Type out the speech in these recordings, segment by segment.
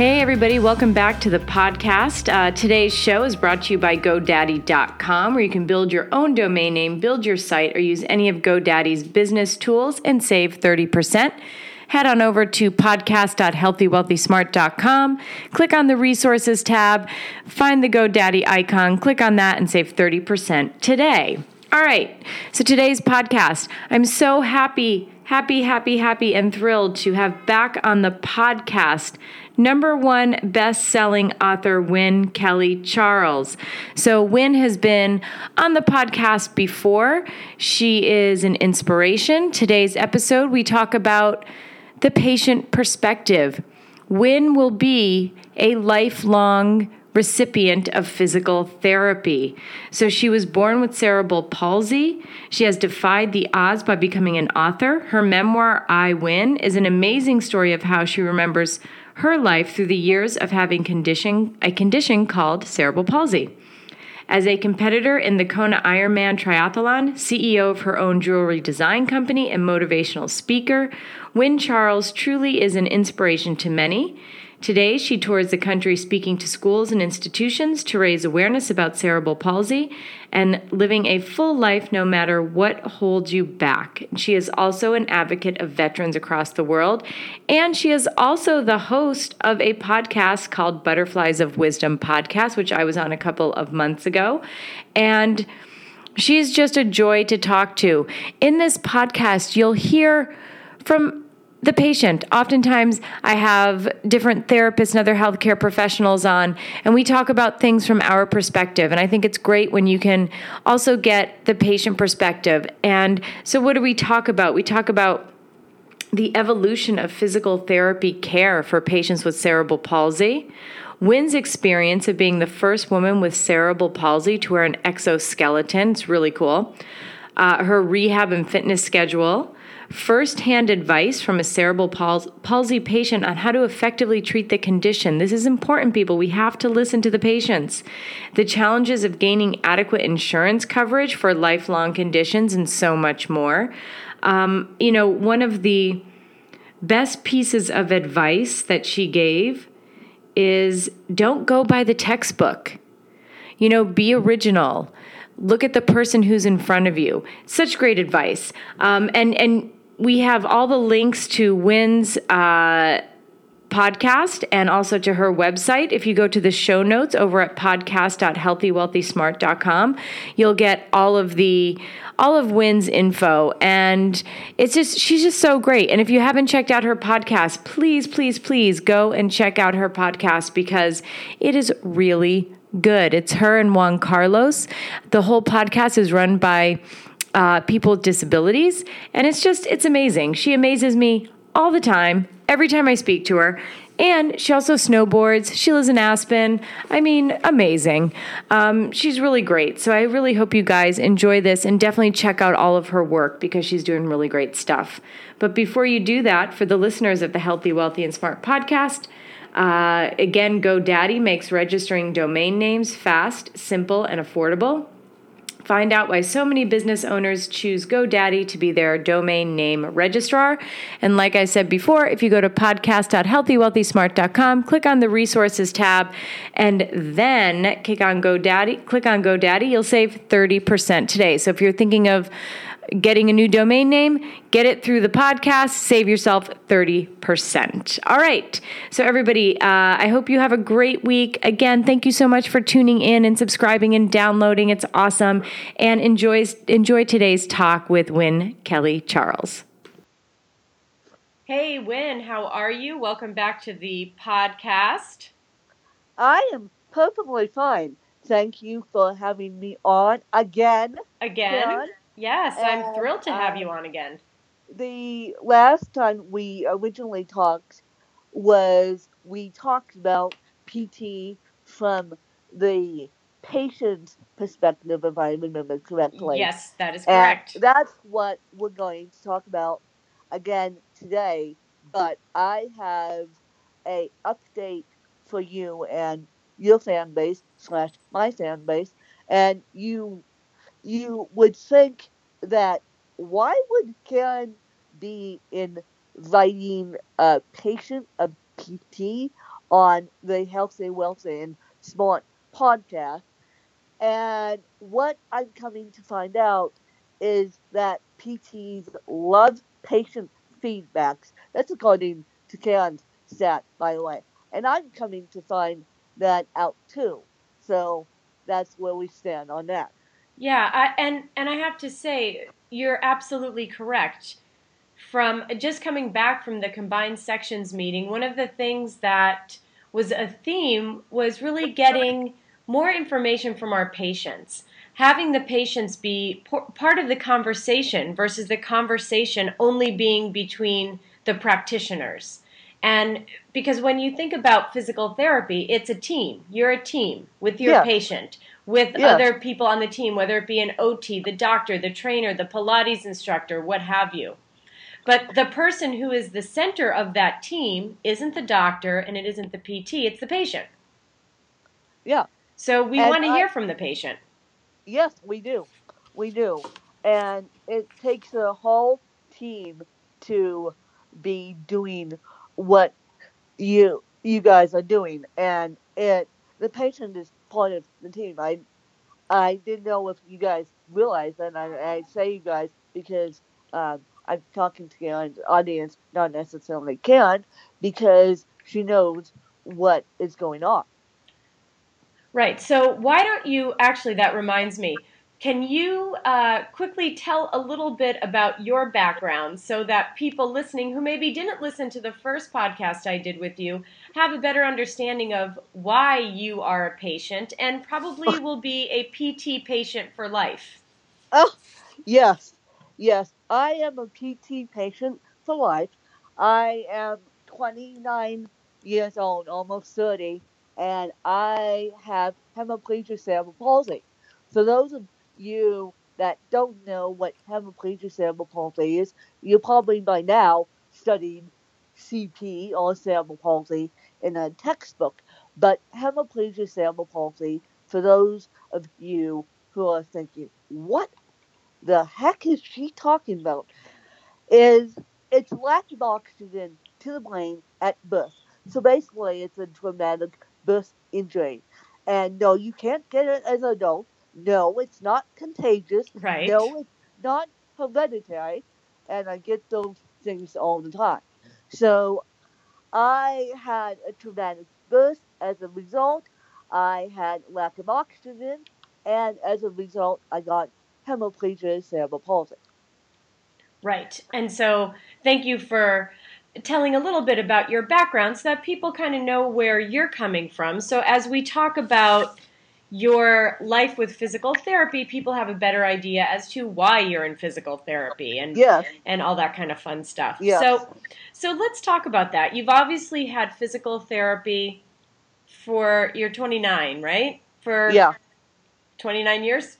Hey, everybody, welcome back to the podcast. Uh, today's show is brought to you by GoDaddy.com, where you can build your own domain name, build your site, or use any of GoDaddy's business tools and save 30% head on over to podcast.healthywealthysmart.com, click on the resources tab, find the GoDaddy icon, click on that, and save 30% today. All right, so today's podcast, I'm so happy, happy, happy, happy, and thrilled to have back on the podcast number one best selling author, Win Kelly Charles. So, Win has been on the podcast before. She is an inspiration. Today's episode, we talk about the patient perspective. Win will be a lifelong recipient of physical therapy. So she was born with cerebral palsy. She has defied the odds by becoming an author. Her memoir, I Win, is an amazing story of how she remembers her life through the years of having condition, a condition called cerebral palsy. As a competitor in the Kona Ironman Triathlon, CEO of her own jewelry design company, and motivational speaker, Win Charles truly is an inspiration to many. Today, she tours the country speaking to schools and institutions to raise awareness about cerebral palsy and living a full life no matter what holds you back. She is also an advocate of veterans across the world, and she is also the host of a podcast called Butterflies of Wisdom podcast, which I was on a couple of months ago. And she's just a joy to talk to. In this podcast, you'll hear from the patient. Oftentimes, I have different therapists and other healthcare professionals on, and we talk about things from our perspective. And I think it's great when you can also get the patient perspective. And so, what do we talk about? We talk about the evolution of physical therapy care for patients with cerebral palsy. Win's experience of being the first woman with cerebral palsy to wear an exoskeleton, it's really cool. Uh, her rehab and fitness schedule, firsthand advice from a cerebral palsy patient on how to effectively treat the condition. This is important, people. We have to listen to the patients. The challenges of gaining adequate insurance coverage for lifelong conditions, and so much more. Um, you know, one of the best pieces of advice that she gave is don't go by the textbook. You know, be original look at the person who's in front of you. Such great advice. Um, and and we have all the links to Win's uh, podcast and also to her website. If you go to the show notes over at podcast.healthywealthysmart.com, you'll get all of the all of Win's info and it's just she's just so great. And if you haven't checked out her podcast, please please please go and check out her podcast because it is really good. It's her and Juan Carlos. The whole podcast is run by uh, people with disabilities. And it's just, it's amazing. She amazes me all the time, every time I speak to her. And she also snowboards. She lives in Aspen. I mean, amazing. Um, she's really great. So I really hope you guys enjoy this and definitely check out all of her work because she's doing really great stuff. But before you do that, for the listeners of the Healthy, Wealthy, and Smart podcast, uh, again, GoDaddy makes registering domain names fast, simple, and affordable. Find out why so many business owners choose GoDaddy to be their domain name registrar. And like I said before, if you go to podcast.healthywealthysmart.com, click on the resources tab, and then click on GoDaddy, click on GoDaddy, you'll save 30% today. So if you're thinking of getting a new domain name, get it through the podcast, save yourself 30%. All right. So, everybody, uh, I hope you have a great week. Again, thank you so much for tuning in and subscribing and downloading. It's awesome. And enjoy, enjoy today's talk with Win Kelly Charles. Hey, Win, how are you? Welcome back to the podcast. I am perfectly fine. Thank you for having me on again. Again? Yes, and, I'm thrilled to have you um, on again. The last time we originally talked was we talked about PT from the patient's perspective, if I remember correctly. Yes, that is And correct. that's what we're going to talk about again today. But I have a update for you and your fan base slash my fan base, and you you would think that why would Karen be inviting a patient of PT on the Healthy, Wealthy, and Smart podcast? And what I'm coming to find out is that PTs love patient feedbacks. That's according to Karen's stat, by the way. And I'm coming to find that out too. So that's where we stand on that. Yeah, I, and and I have to say you're absolutely correct. From just coming back from the combined sections meeting, one of the things that was a theme was really getting more information from our patients. Having the patients be part of the conversation versus the conversation only being between the practitioners. And because when you think about physical therapy, it's a team. You're a team with your Yeah. patient, with Yes. other people on the team, whether it be an OT, the doctor, the trainer, the Pilates instructor, what have you. But the person who is the center of that team isn't the doctor and it isn't the PT, it's the patient. Yeah. So we want to hear from the patient. Yes, we do. We do. And it takes a whole team to be doing what you you guys are doing and it the patient is part of the team. I I didn't know if you guys realized that I, I say you guys because um, I'm talking to Karen's audience, not necessarily Karen, because she knows what is going on. Right. So why don't you actually? That reminds me. Can you uh, quickly tell a little bit about your background so that people listening who maybe didn't listen to the first podcast I did with you have a better understanding of why you are a patient and probably will be a PT patient for life? Oh, yes, yes. I am a PT patient for life. I am 29 years old, almost 30, and I have hemiplegia cerebral palsy. For those of you that don't know what hemiplegia cerebral palsy is, you probably by now studied CP or cerebral palsy in a textbook. But hemiplegia cerebral palsy, for those of you who are thinking, what the heck is she talking about? Is it's lack of oxygen to the brain at birth. So basically, it's a traumatic birth injury. And no, you can't get it as an adult. No, it's not contagious. Right. No, it's not hereditary. And I get those things all the time. So I had a traumatic birth. As a result, I had lack of oxygen. And as a result, I got hemiplegia cerebral palsy. Right. And so thank you for telling a little bit about your background so that people kind of know where you're coming from. So as we talk about your life with physical therapy, people have a better idea as to why you're in physical therapy and Yes. and all that kind of fun stuff. Yes. So so let's talk about that. You've obviously had physical therapy for you're 29, right? For Yeah. 29 years?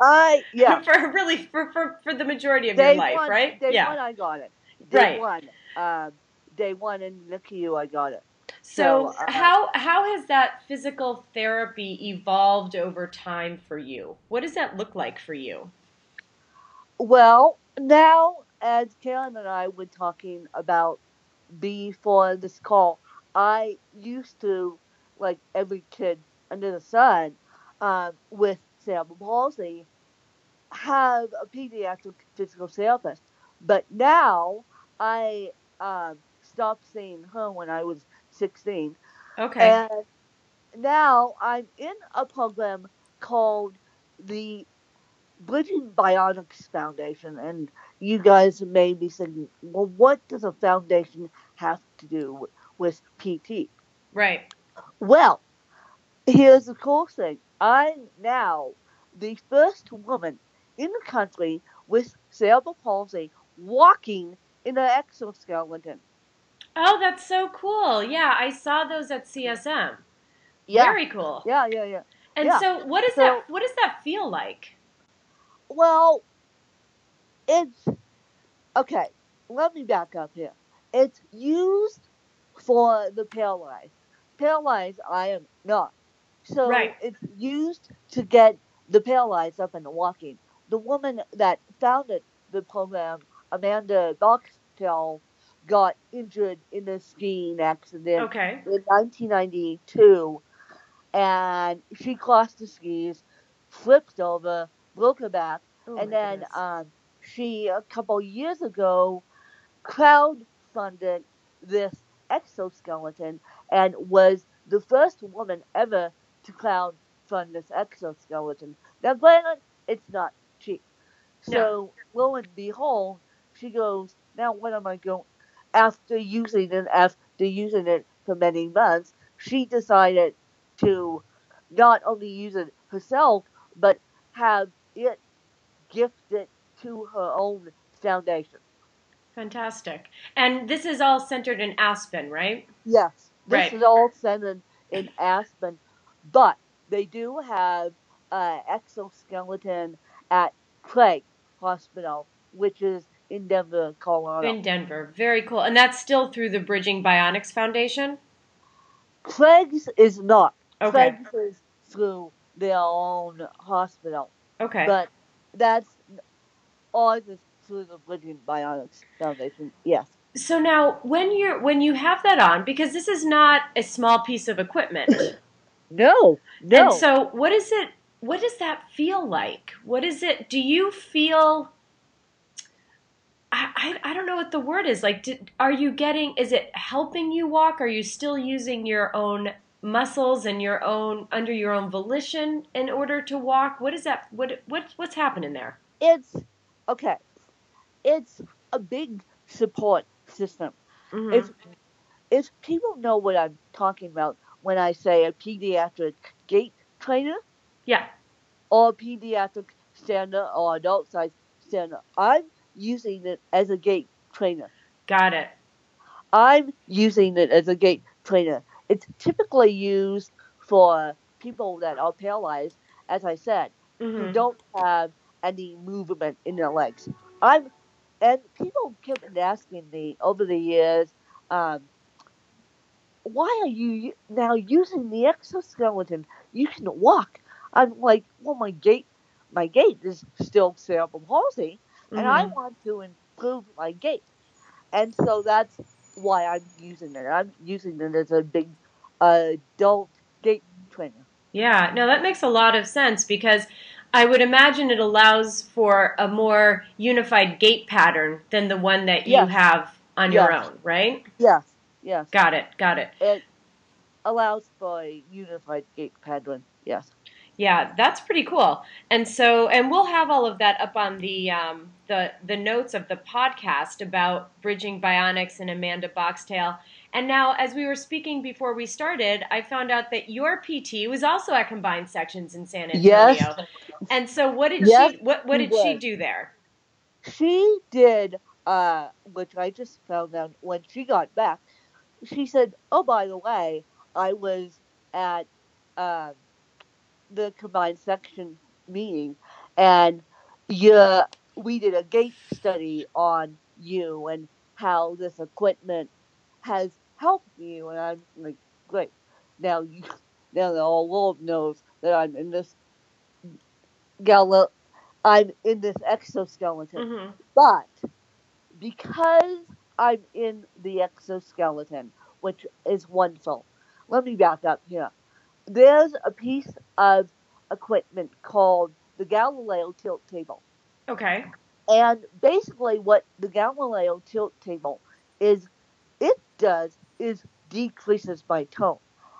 I yeah. for really for, for for the majority of Day your life, one, right? Day yeah. one, I got it. Day Right. one. Um, day one in NICU, I got it. So, So, uh, how how has that physical therapy evolved over time for you? What does that look like for you? Well, now as Karen and I were talking about before this call, I used to, like every kid under the sun, um, with cerebral palsy, have a pediatric physical therapist. But now I um, stopped seeing her when I was 16. Okay. And now I'm in a program called the Bridging Bionics Foundation. And you guys may be thinking, well, what does a foundation have to do with PT? right. Well, here's the cool thing I'm now the first woman in the country with cerebral palsy walking in an exoskeleton. Oh, that's so cool. Yeah, I saw those at CSM. Yeah. Very cool. Yeah, yeah, yeah. And yeah. so, what does So- that? What does that feel like? Well, it's okay. Let me back up here. It's used for the paralyzed. Paralyzed, I am not. So Right. it's used to get the paralyzed up and walking. The woman that founded the program, Amanda Boxtel, got injured in a skiing accident Okay. in 1992, and she crossed the skis, flipped over, broke her back, Oh and then um, she a couple years ago crowdfunded this exoskeleton and was the first woman ever to crowdfund this exoskeleton. Now, granted, it's not cheap. So lo and behold, she goes, now what am I going? After using it, after using it for many months, she decided to not only use it herself, but have it gifted to her own foundation. Fantastic. And this is all centered in Aspen, right? Yes, this Right. is all centered in Aspen, but they do have uh, exoskeleton at Craig Hospital, which is in Denver, Colorado. In Denver. Very cool. And that's still through the Bridging Bionics Foundation? Craig's is not. Okay. Craig's is through their own hospital, Okay. but that's all is through the Bridging Bionics Foundation. Yes. so now when you're when you have that on because this is not a small piece of equipment. No. No. And so what is it what does that feel like? What is it do you feel I, I, I don't know what the word is. Like, did, are you getting? Is it helping you walk? Are you still using your own muscles and your own under your own volition in order to walk? What is that? What what what's happening there? it's okay. It's a big support system. Mhm. If if people know what I'm talking about when I say a pediatric gait trainer yeah. or a pediatric stander or adult size stander, I'm using it as a gait trainer. Got it. I'm using it as a gait trainer. It's typically used for people that are paralyzed, as I said, who Mhm. don't have any movement in their legs. I'm, and people kept asking me over the years, um, why are you now using the exoskeleton? You can walk. I'm like, well, my gait, my gait is still cerebral palsy, and I Mhm. want to improve my gait, and so that's why I'm using it. I'm using it as a big adult gait trainer. Yeah, no, that makes a lot of sense because I would imagine it allows for a more unified gait pattern than the one that you Yes. have on your own, right? Yes, yes. Got it, got it. It allows for a unified gait pattern. Yes. Yeah, that's pretty cool. And so, and we'll have all of that up on the um, the the notes of the podcast about bridging bionics and Amanda Boxtel. And now, as we were speaking before we started, I found out that your PT was also at Combined Sections in San Antonio. Yes. And so, what did Yes, she what what did she do there? She did, uh, which I just found out when she got back. She said, "Oh, by the way, I was at um, the combined section meeting, and yeah, we did a gait study on you and how this equipment has helped you." And I'm like, "Great! Now you, now the whole world knows that I'm in this gal. I'm in this exoskeleton." hmm But because I'm in the exoskeleton, which is wonderful, let me back up here. There's a piece of equipment called the Galileo tilt table. Okay. And basically, what the Galileo tilt table is, it does is decreases my tone.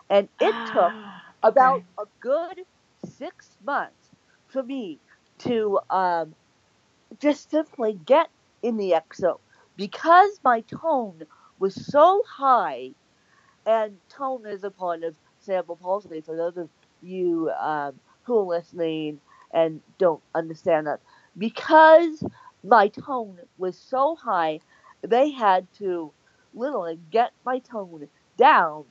And it took about okay. a good six months for me to um, just simply get in the exo because my tone was so high, and tone is a part of cerebral palsy. For those of you um, who are listening and don't understand that, because my tone was so high, they had to literally get my tone down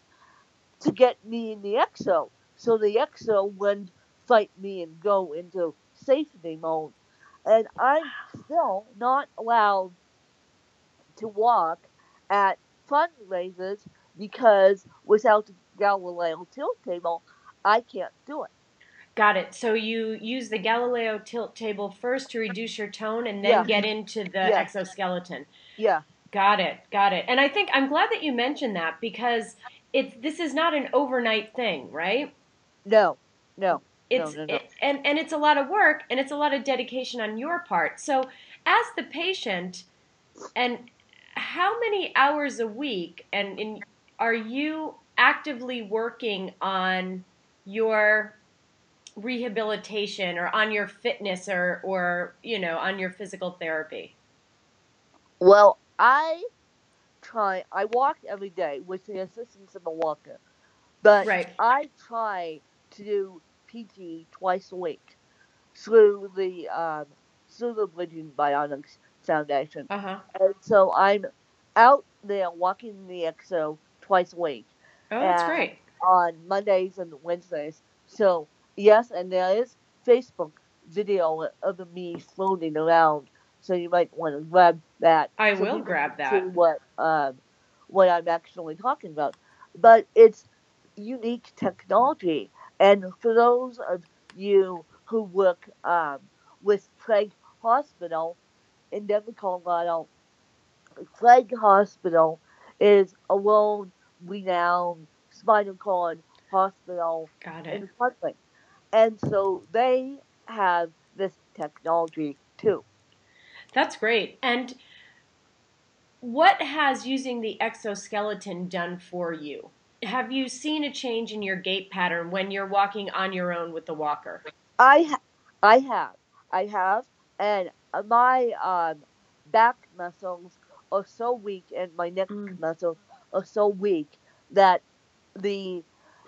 to get me in the exo. So the exo wouldn't fight me and go into safety mode. And I'm still not allowed to walk at fundraisers because without Galileo tilt table, I can't do it. Got it. So you use the Galileo tilt table first to reduce your tone and then Yeah. get into the Yeah. exoskeleton. Yeah, Got it. Got it. And I think I'm glad that you mentioned that because it's this is not an overnight thing, right? no, no. It's no, no. It, and and it's a lot of work and it's a lot of dedication on your part. So as the patient and how many hours a week and in, are you actively working on your rehabilitation or on your fitness or or you know on your physical therapy Well, I try. I walk every day with the assistance of a walker, but Right. I try to do PT twice a week through the um, through the Bridging Bionics Foundation, uh-huh and so I'm out there walking the EXO twice a week oh that's great on Mondays and Wednesdays. So yes, and there is Facebook video of me floating around. So you might want to grab that. I so will grab can see that. what um, what I'm actually talking about. But it's unique technology, and for those of you who work um, with Craig Hospital in Denver, Colorado, Craig Hospital is a world-renowned spinal cord hospital in Huntley, and so they have this technology too. That's great. And what has using the exoskeleton done for you? Have you seen a change in your gait pattern when you're walking on your own with the walker? I ha- I have I have, and my um, back muscles are so weak, and my neck Mm. muscles are so weak that the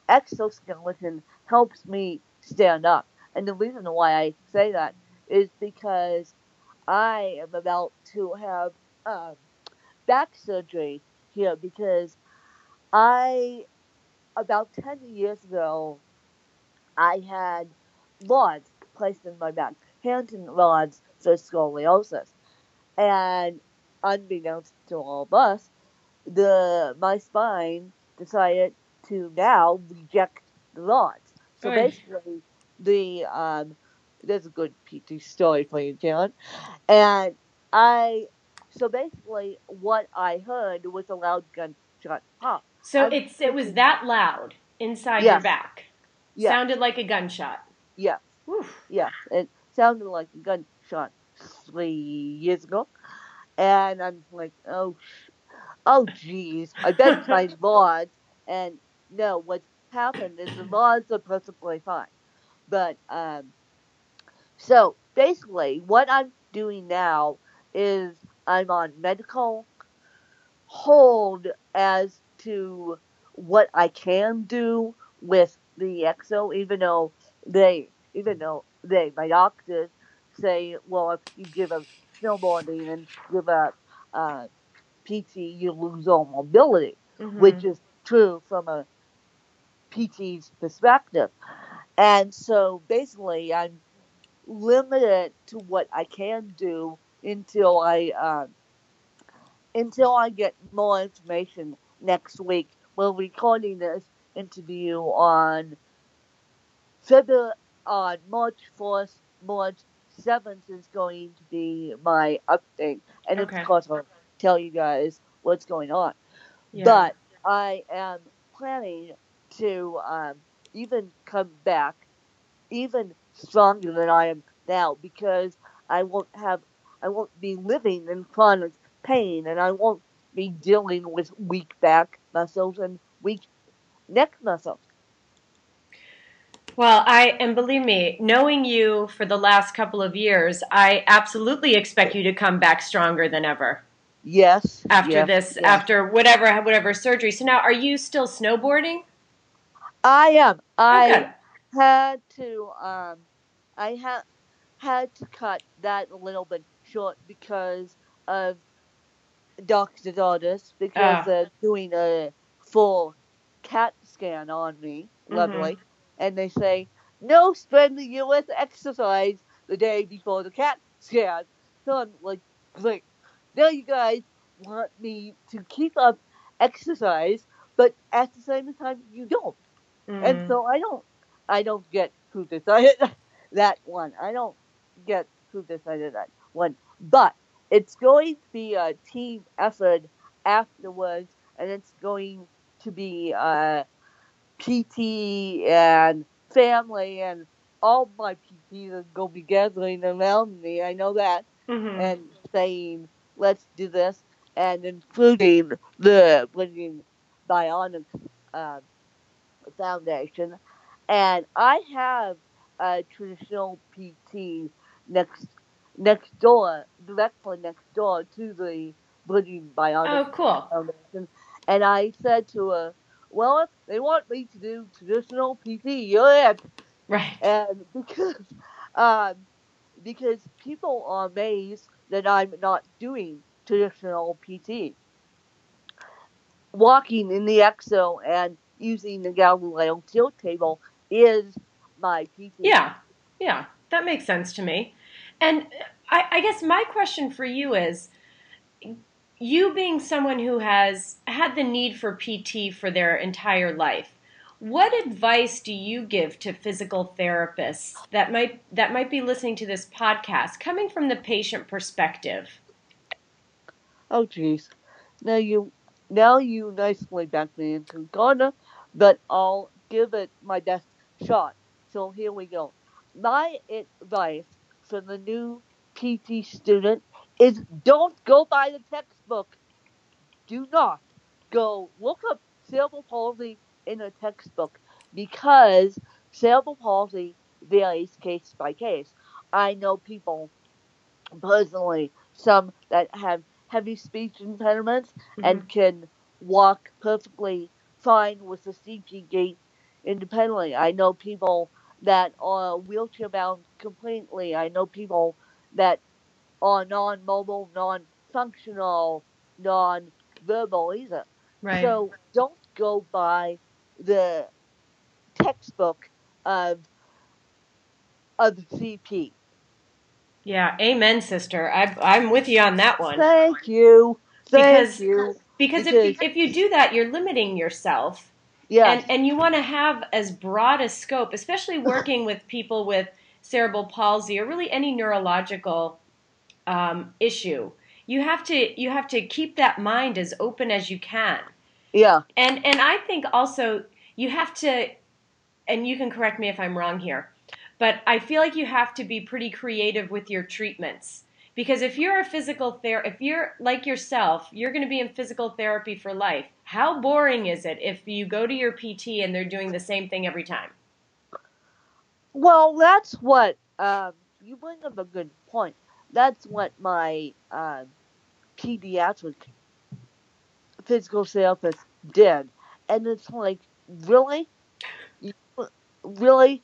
exoskeleton helps me stand up. And the reason why I say that is because I am about to have um, back surgery here because I about ten years ago I had rods placed in my back, Harrington rods for scoliosis, and unbeknownst to all of us, the my spine decided to now reject the rods. So Oy. basically, the um, there's a good PT story for you, John, and I. So basically, what I heard was a loud gunshot pop. So I'm it's it was that loud inside your back. Yes. Sounded like a gunshot. Yeah, Oof. yeah. It sounded like a gunshot three years ago, and I'm like, oh, oh, geez. I bet my rods, and no, what's happened is the rods are perfectly fine, but um, so basically, what I'm doing now is I'm on medical hold as to what I can do with the EXO, even though they, even though they, my doctors say, well, if you give up snowboarding and give up uh, PT, you lose all mobility, Mhm. which is true from a PT's perspective. And so basically, I'm limited to what I can do until I um, until I get more information next week. We're recording this interview on February on March fourth. March seventh is going to be my update, and Okay. of course I'll tell you guys what's going on. Yeah. But I am planning to um, even come back even stronger than I am now because I won't have I won't be living in chronic pain and I won't be dealing with weak back muscles and weak neck muscles. Well, I and believe me, knowing you for the last couple of years, I absolutely expect you to come back stronger than ever Yes. after this, after whatever whatever surgery. So now, are you still snowboarding? I am. I Okay. had to um I had had to cut that a little bit short because of doctor's orders because Ah. they're doing a full CAT scan on me, lovely, and they say no spend the strenuous exercise the day before the CAT scan. So I'm like, great. Now you guys want me to keep up exercise, but at the same time you don't. Mm. And so I don't I don't get who decided that one. I don't get who decided that one. But it's going to be a team effort afterwards and it's going to be uh, PT and family and all my PTs are going to be gathering around me. I know that Mhm. and saying, let's do this, and including the Blinking Bionic uh, Foundation. And I have a traditional PT next next door, directly next door to the Blinking Bionic oh, cool. Foundation. And I said to her, well, if they want me to do traditional PT, you're it Right. and because um, because people are amazed that I'm not doing traditional PT. Walking in the EXO and using the Galileo tilt table is my PT. Yeah, yeah, that makes sense to me. And I, I guess my question for you is you being someone who has had the need for PT for their entire life, what advice do you give to physical therapists that might that might be listening to this podcast coming from the patient perspective? Oh jeez. Now you now you nicely backed me into Ghana, but I'll give it my best shot. So here we go. My advice for the new PT student is don't go by the textbook. Do not go look up cerebral palsy in a textbook because cerebral palsy varies case by case. I know people personally, some that have heavy speech impediments and mm-hmm. can walk perfectly fine with a CP gait independently. I know people that are wheelchair bound completely. I know people that are non mobile, non functional, non verbal either. Right. So don't go by the textbook of of CP. yeah, amen, sister. I, I'm with you on that one. Thank you. Thank Because- you. Because if you, if you do that, you're limiting yourself. Yes. And and you want to have as broad a scope, especially working with people with cerebral palsy or really any neurological um, issue. You have to you have to keep that mind as open as you can. yeah. And and I think also you have to and you can correct me if I'm wrong here, but I feel like you have to be pretty creative with your treatments. Because if you're a physical ther if you're like yourself, you're going to be in physical therapy for life. How boring is it if you go to your PT and they're doing the same thing every time? Well, that's what um, you bring up a good point. That's what my um, pediatric physical therapist did, and it's like, really, you, really,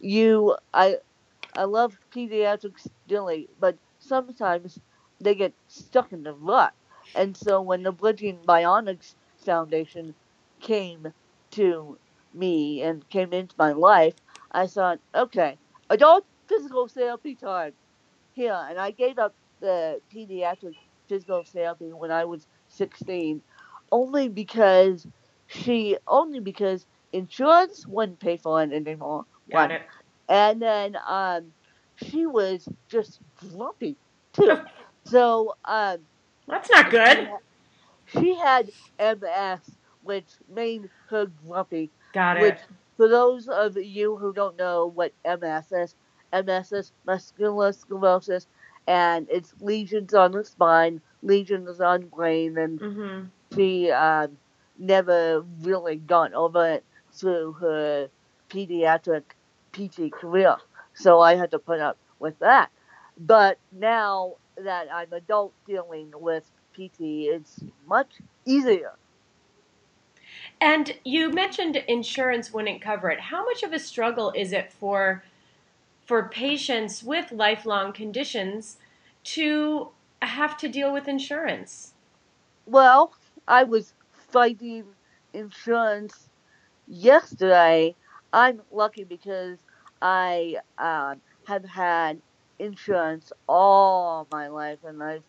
you, I, I love pediatrics dearly, but sometimes they get stuck in the rut, and so when the Bridging Bionics Foundation came to me and came into my life. I thought, okay, adult physical therapy time. Here, and I gave up the pediatric physical therapy when I was 16, only because she, only because insurance wouldn't pay for it anymore. Got one. it. And then um, she was just grumpy too. so um, That's not good. she had MS, which made her grumpy. Got it. Which, for those of you who don't know what MS is, MS is muscular sclerosis, and it's lesions on the spine, lesions on the brain, and Mhm. she um, never really got over it through her pediatric PT career. So I had to put up with that. But now that I'm adult dealing with PT, it's much easier. And you mentioned insurance wouldn't cover it. How much of a struggle is it for for patients with lifelong conditions to have to deal with insurance? Well, I was fighting insurance yesterday, I'm lucky because I um, have had insurance all my life, and I've,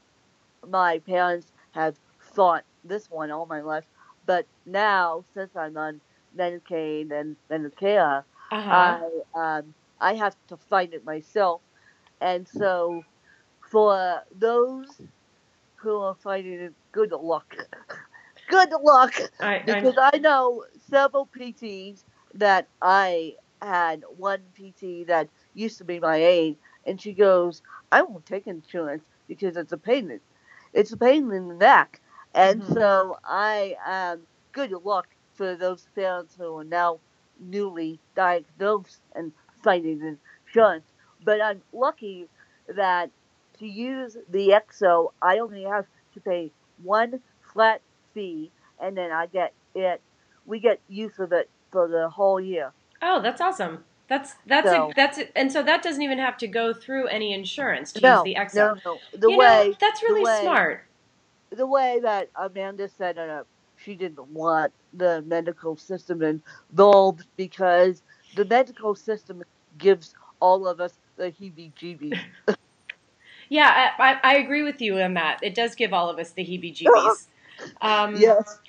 my parents have thought this one all my life. But now, since I'm on Medicaid and Medicare, Uh-huh. I um, I have to find it myself, and so for those who are fighting it, good luck. good luck, I, because I know several PTs that I had one PT that used to be my aide, and she goes, "I won't take insurance because it's a pain. in- It's a pain in the neck." And Mhm. so I um, good luck for those parents who are now newly diagnosed and fighting insurance. But I'm lucky that to use the EXO, I only have to pay one flat fee, and then I get it. We get use of it for the whole year. oh, that's awesome. That's that's So- a, that's a, and so that doesn't even have to go through any insurance to no, use the EXO. no, no. The you way know, that's really way- smart. the way that Amanda set it up, she didn't want the medical system involved because the medical system gives all of us the heebie-jeebies. Yeah, I, I, I agree with you on that. It does give all of us the heebie-jeebies. Um, yes.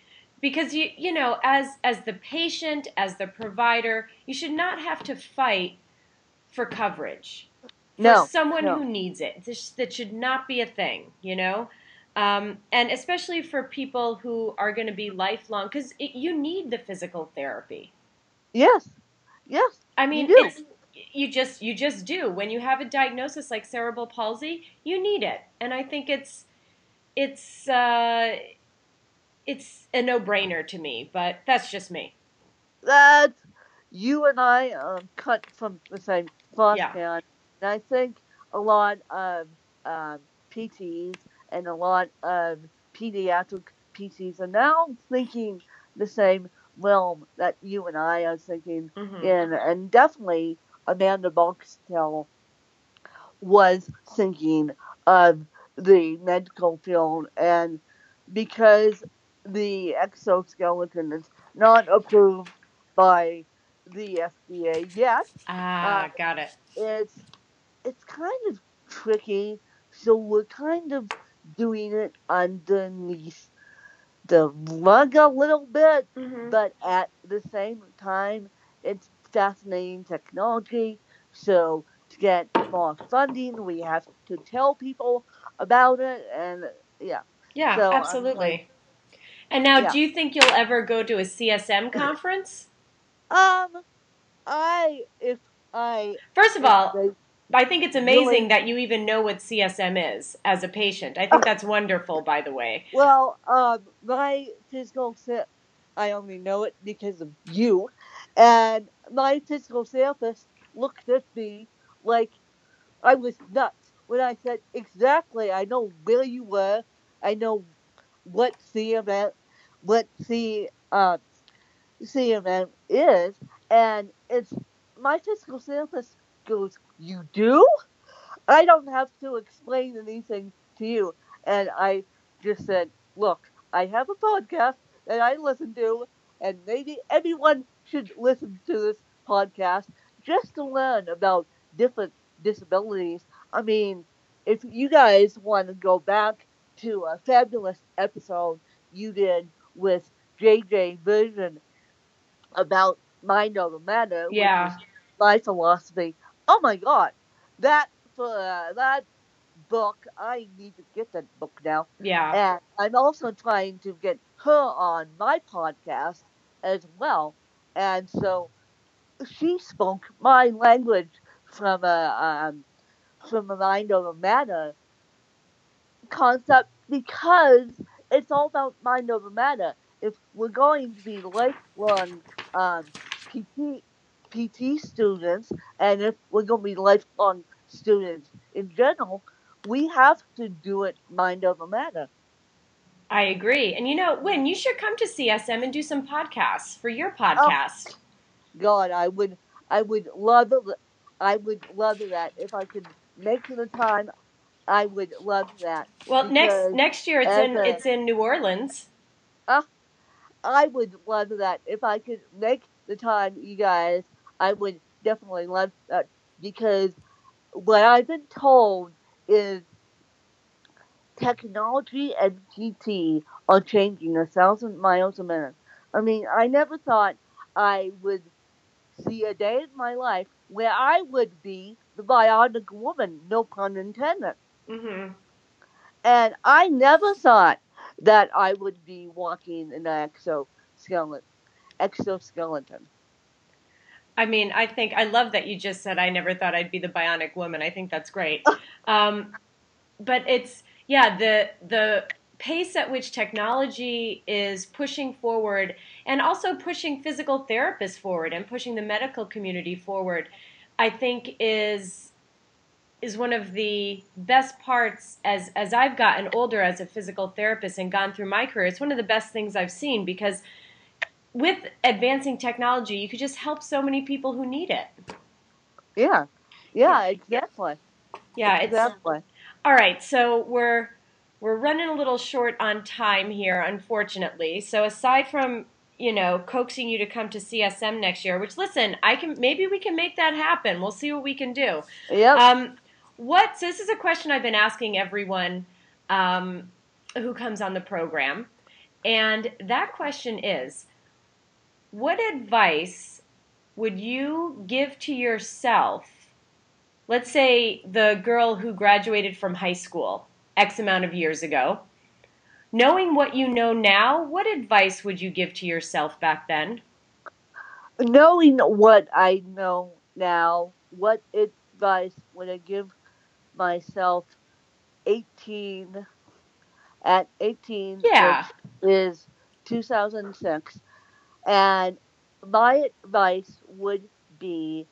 because you you know as as the patient as the provider you should not have to fight for coverage for No. someone no. who needs it this, that should not be a thing you know um, and especially for people who are going to be lifelong because you need the physical therapy Yes. Yes. i mean You you just you just do when you have a diagnosis like cerebral palsy you need it and i think it's it's uh it's a no-brainer to me but that's just me That you and I um, cut from the same cloth Yeah. and I think a lot of um, PTs and a lot of pediatric PTs are now thinking the same realm that you and I are thinking Mhm. in, and definitely Amanda Boxtel was thinking of the medical field, and because the exoskeleton is not approved by the FDA yet, Ah, Uh, got it. it's it's kind of tricky. So we're kind of doing it underneath the rug a little bit, Mhm. but at the same time, it's fascinating technology. So to get more funding, we have to tell people about it, and yeah, Yeah, so absolutely. And now, yeah. do you think you'll ever go to a CSM conference? um, I if I First of all, they- I think it's amazing Really? that you even know what CSM is as a patient. I think that's wonderful, by the way. Well, um, my physical I only know it because of you, and my physical therapist looked at me like I was nuts when I said exactly. I know where you were. I know what CMM, what C uh, CMM is, and it's my physical therapist goes. You do? I don't have to explain anything to you. And I just said, look, I have a podcast that I listen to, and maybe everyone should listen to this podcast just to learn about different disabilities. I mean, if you guys want to go back to a fabulous episode you did with JJ Virgin about mind over matter, which Yeah. is my philosophy. Oh my god, that uh, that book, I need to get that book now. Yeah. And I'm also trying to get her on my podcast as well. And so she spoke my language from a um, from a mind over matter concept because it's all about mind over matter. If we're going to be lifelong um, PT PT students, and if we're going to be lifelong students in general, we have to do it mind over matter. I agree. And you know, Win, you should come to CSM and do some podcasts for your podcast. God, I would, I would love. I would love that if I could make the time. I would love that. well, next next year it's in a- it's in New Orleans. Ah, I would love that if I could make the time, you guys, I would definitely love that because what I've been told is technology and GT are changing a thousand miles a minute. I mean, I never thought I would see a day in my life where I would be the bionic woman, no pun intended. Mm-hmm. And I never thought that I would be walking in an exoskeleton. Exoskeleton. I mean, I think I love that you just said I never thought I'd be the bionic woman. I think that's great. Um, but it's yeah, the the pace at which technology is pushing forward and also pushing physical therapists forward and pushing the medical community forward, I think is is one of the best parts as as I've gotten older as a physical therapist and gone through my career. It's one of the best things I've seen because with advancing technology, you could just help so many people who need it. Yeah. Yeah, exactly. Yeah, it's exactly. all right. So we're we're running a little short on time here, unfortunately. So aside from you know coaxing you to come to CSM next year, which listen, I can maybe we can make that happen. We'll see what we can do. Yep. Um, what? So this is a question I've been asking everyone um, who comes on the program, and that question is, what advice would you give to yourself? Let's say the girl who graduated from high school X amount of years ago. Knowing what you know now, what advice would you give to yourself back then? Knowing what I know now, what advice would I give myself 18 at 18 Yeah. which is 2006 and my advice would be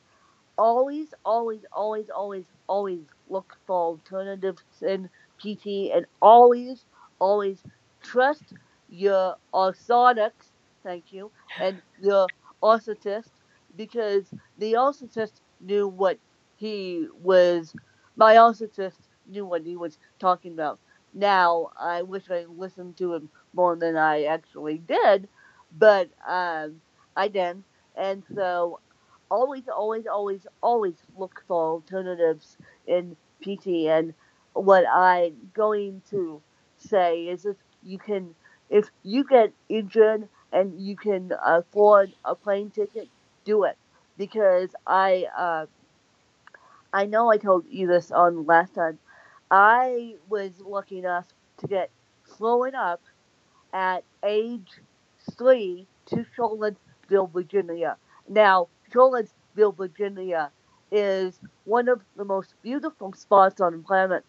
always always always always always look for alternatives in pt and always always trust your orthotics thank you and your orthotist because the orthotist knew what he was my just knew what he was talking about. Now, I wish I listened to him more than I actually did, but um, I didn't. And so, always, always, always, always look for alternatives in PT. And what I'm going to say is if you can, if you get injured and you can afford a plane ticket, do it. Because I, uh, I know I told you this on last time. I was lucky enough to get flown up at age three to Charlottesville, Virginia. Now, Charlottesville, Virginia is one of the most beautiful spots on the planet.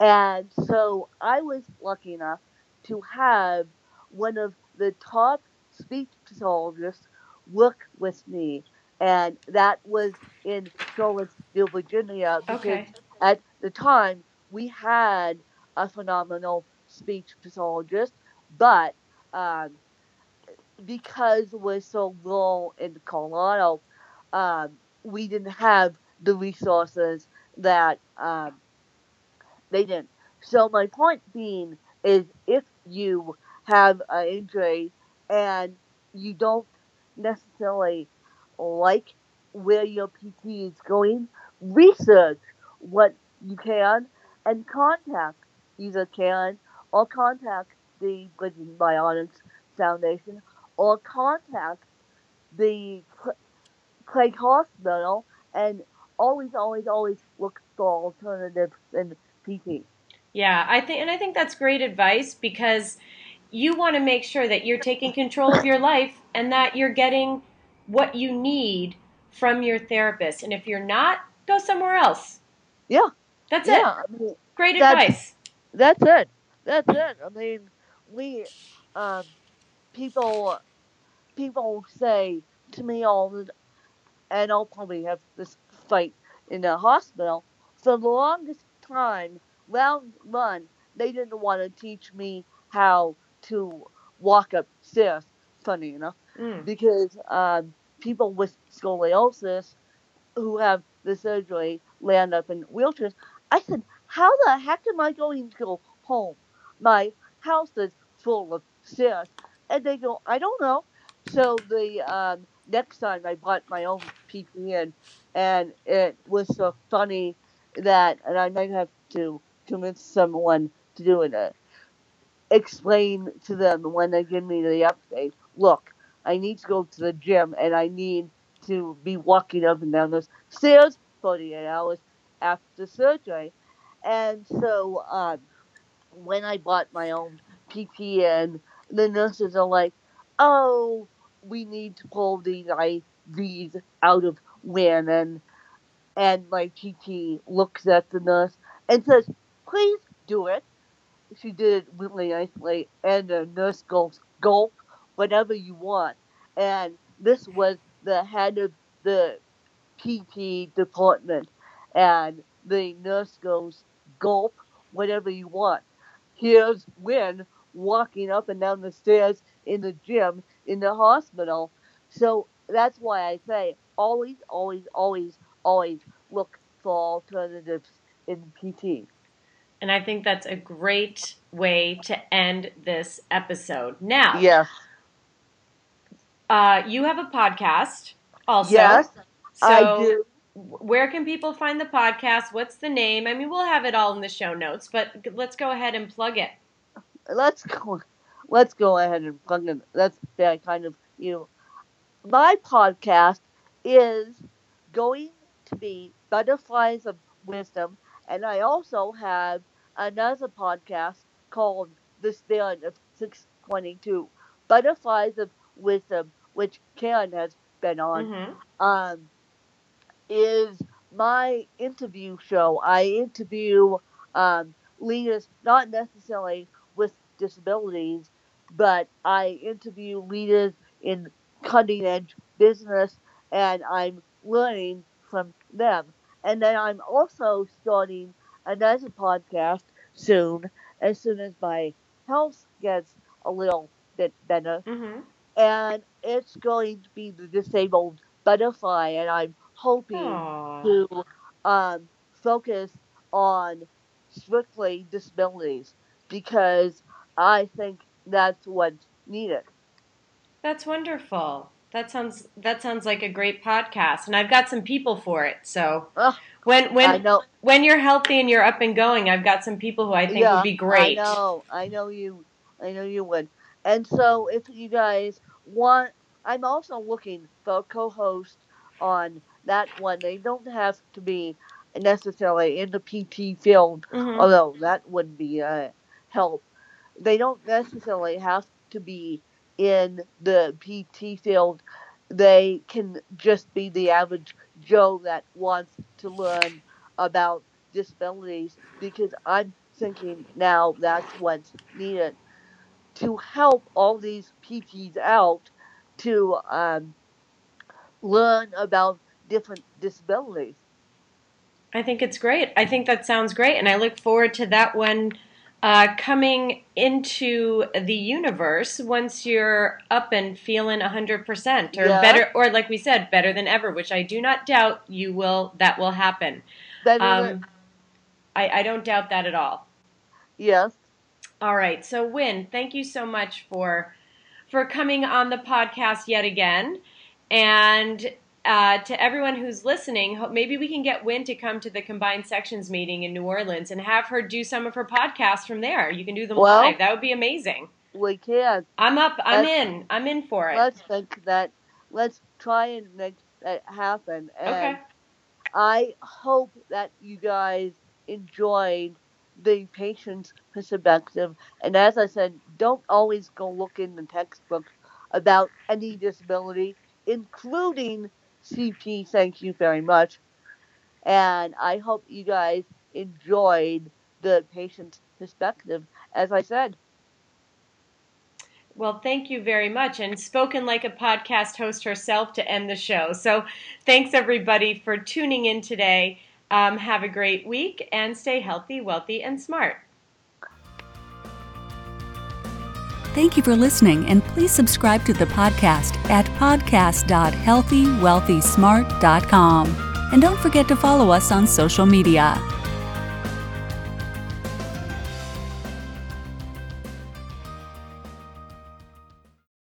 And so I was lucky enough to have one of the top speech pathologists work with me. And that was in Charlottesville, Virginia, because Okay. at the time we had a phenomenal speech pathologist, but um, because we're so low in Colorado, um, we didn't have the resources that um, they didn't. So my point being is, if you have an injury and you don't necessarily like where your PT is going, research what you can and contact either Karen or contact the Bridging Bionics Foundation or contact the Craig Hospital and always, always, always look for alternatives in PT. Yeah, I think, and I think that's great advice because you want to make sure that you're taking control of your life and that you're getting what you need from your therapist. And if you're not, go somewhere else. Yeah, That's yeah. it. I mean, Great That's- advice. that's it. That's it. I mean, we, um, people, people say to me all the, and I'll probably have this fight in the hospital. For the longest time, round one, they didn't want to teach me how to walk upstairs. Funny enough Mm. because um, people with scoliosis who have the surgery land up in wheelchairs. I said, How the heck am I going to go home? My house is full of stairs. And they go, I don't know. So the um, next time I bought my own PPN, and it was so funny that, and I might have to convince someone to do it. Uh, explain to them when they give me the update. Look, I need to go to the gym, and I need to be walking up and down those stairs 48 hours after surgery. And so um, when I bought my own PPN, the nurses are like, oh, we need to pull these IVs out of. And, and my PT looks at the nurse and says, please do it. She did it really nicely. And the nurse goes, gulp, whatever you want. And this was the head of the PT department. And the nurse goes, gulp, whatever you want. Here's Win walking up and down the stairs in the gym in the hospital. So that's why I say always, always, always, always look for alternatives in PT. And I think that's a great way to end this episode. Now, Yes. Uh, you have a podcast also. Yes, So I do. where can people find the podcast? What's the name? I mean, we'll have it all in the show notes, but let's go ahead and plug it. let's go let's go ahead and plug it. that's very kind of you know. my podcast is going to be butterflies of wisdom and i also have another podcast called the spirit of 622 butterflies of wisdom which karen has been on Mhm. um, is my interview show. I interview um, leaders, not necessarily with disabilities, but I interview leaders in cutting edge business and I'm learning from them. And then I'm also starting another podcast soon, as soon as my health gets a little bit better Mhm. And it's going to be the disabled butterfly, and I'm hoping Aw. to um, focus on strictly disabilities because I think that's what's needed. That's wonderful. That sounds that sounds like a great podcast, and I've got some people for it. So when when when you're healthy and you're up and going, I've got some people who I think yeah, would be great. I know, I know you, I know you would. And so, if you guys want, I'm also looking for a co-host on that one. They don't have to be necessarily in the PT field Mhm. although that would be a help. They don't necessarily have to be in the PT field. They can just be the average Joe that wants to learn about disabilities because I'm thinking now that's what's needed to help all these PTs out to um, learn about different disabilities. I think it's great. I think that sounds great, and I look forward to that one uh, coming into the universe once you're up and feeling hundred percent, or Yeah. better, or like we said, better than ever. Which I do not doubt you will. That will happen. Better than- Um, I, I don't doubt that at all. yes. All right. So, Win, thank you so much for for coming on the podcast yet again, and uh, to everyone who's listening, maybe we can get Win to come to the combined sections meeting in New Orleans and have her do some of her podcasts from there. You can do them Well- live. That would be amazing. We can. I'm up. I'm Let's- in. I'm in for it. let's make that let's try and make that happen and Okay. i hope that you guys enjoyed the patient's perspective and as i said don't always go look in the textbook about any disability including cp thank you very much and i hope you guys enjoyed the patient's perspective as i said Well, thank you very much. And spoken like a podcast host herself to end the show. So, thanks everybody for tuning in today. Um, have a great week and stay healthy, wealthy, and smart. Thank you for listening, and please subscribe to the podcast at podcast.healthywealthysmart.com. And don't forget to follow us on social media.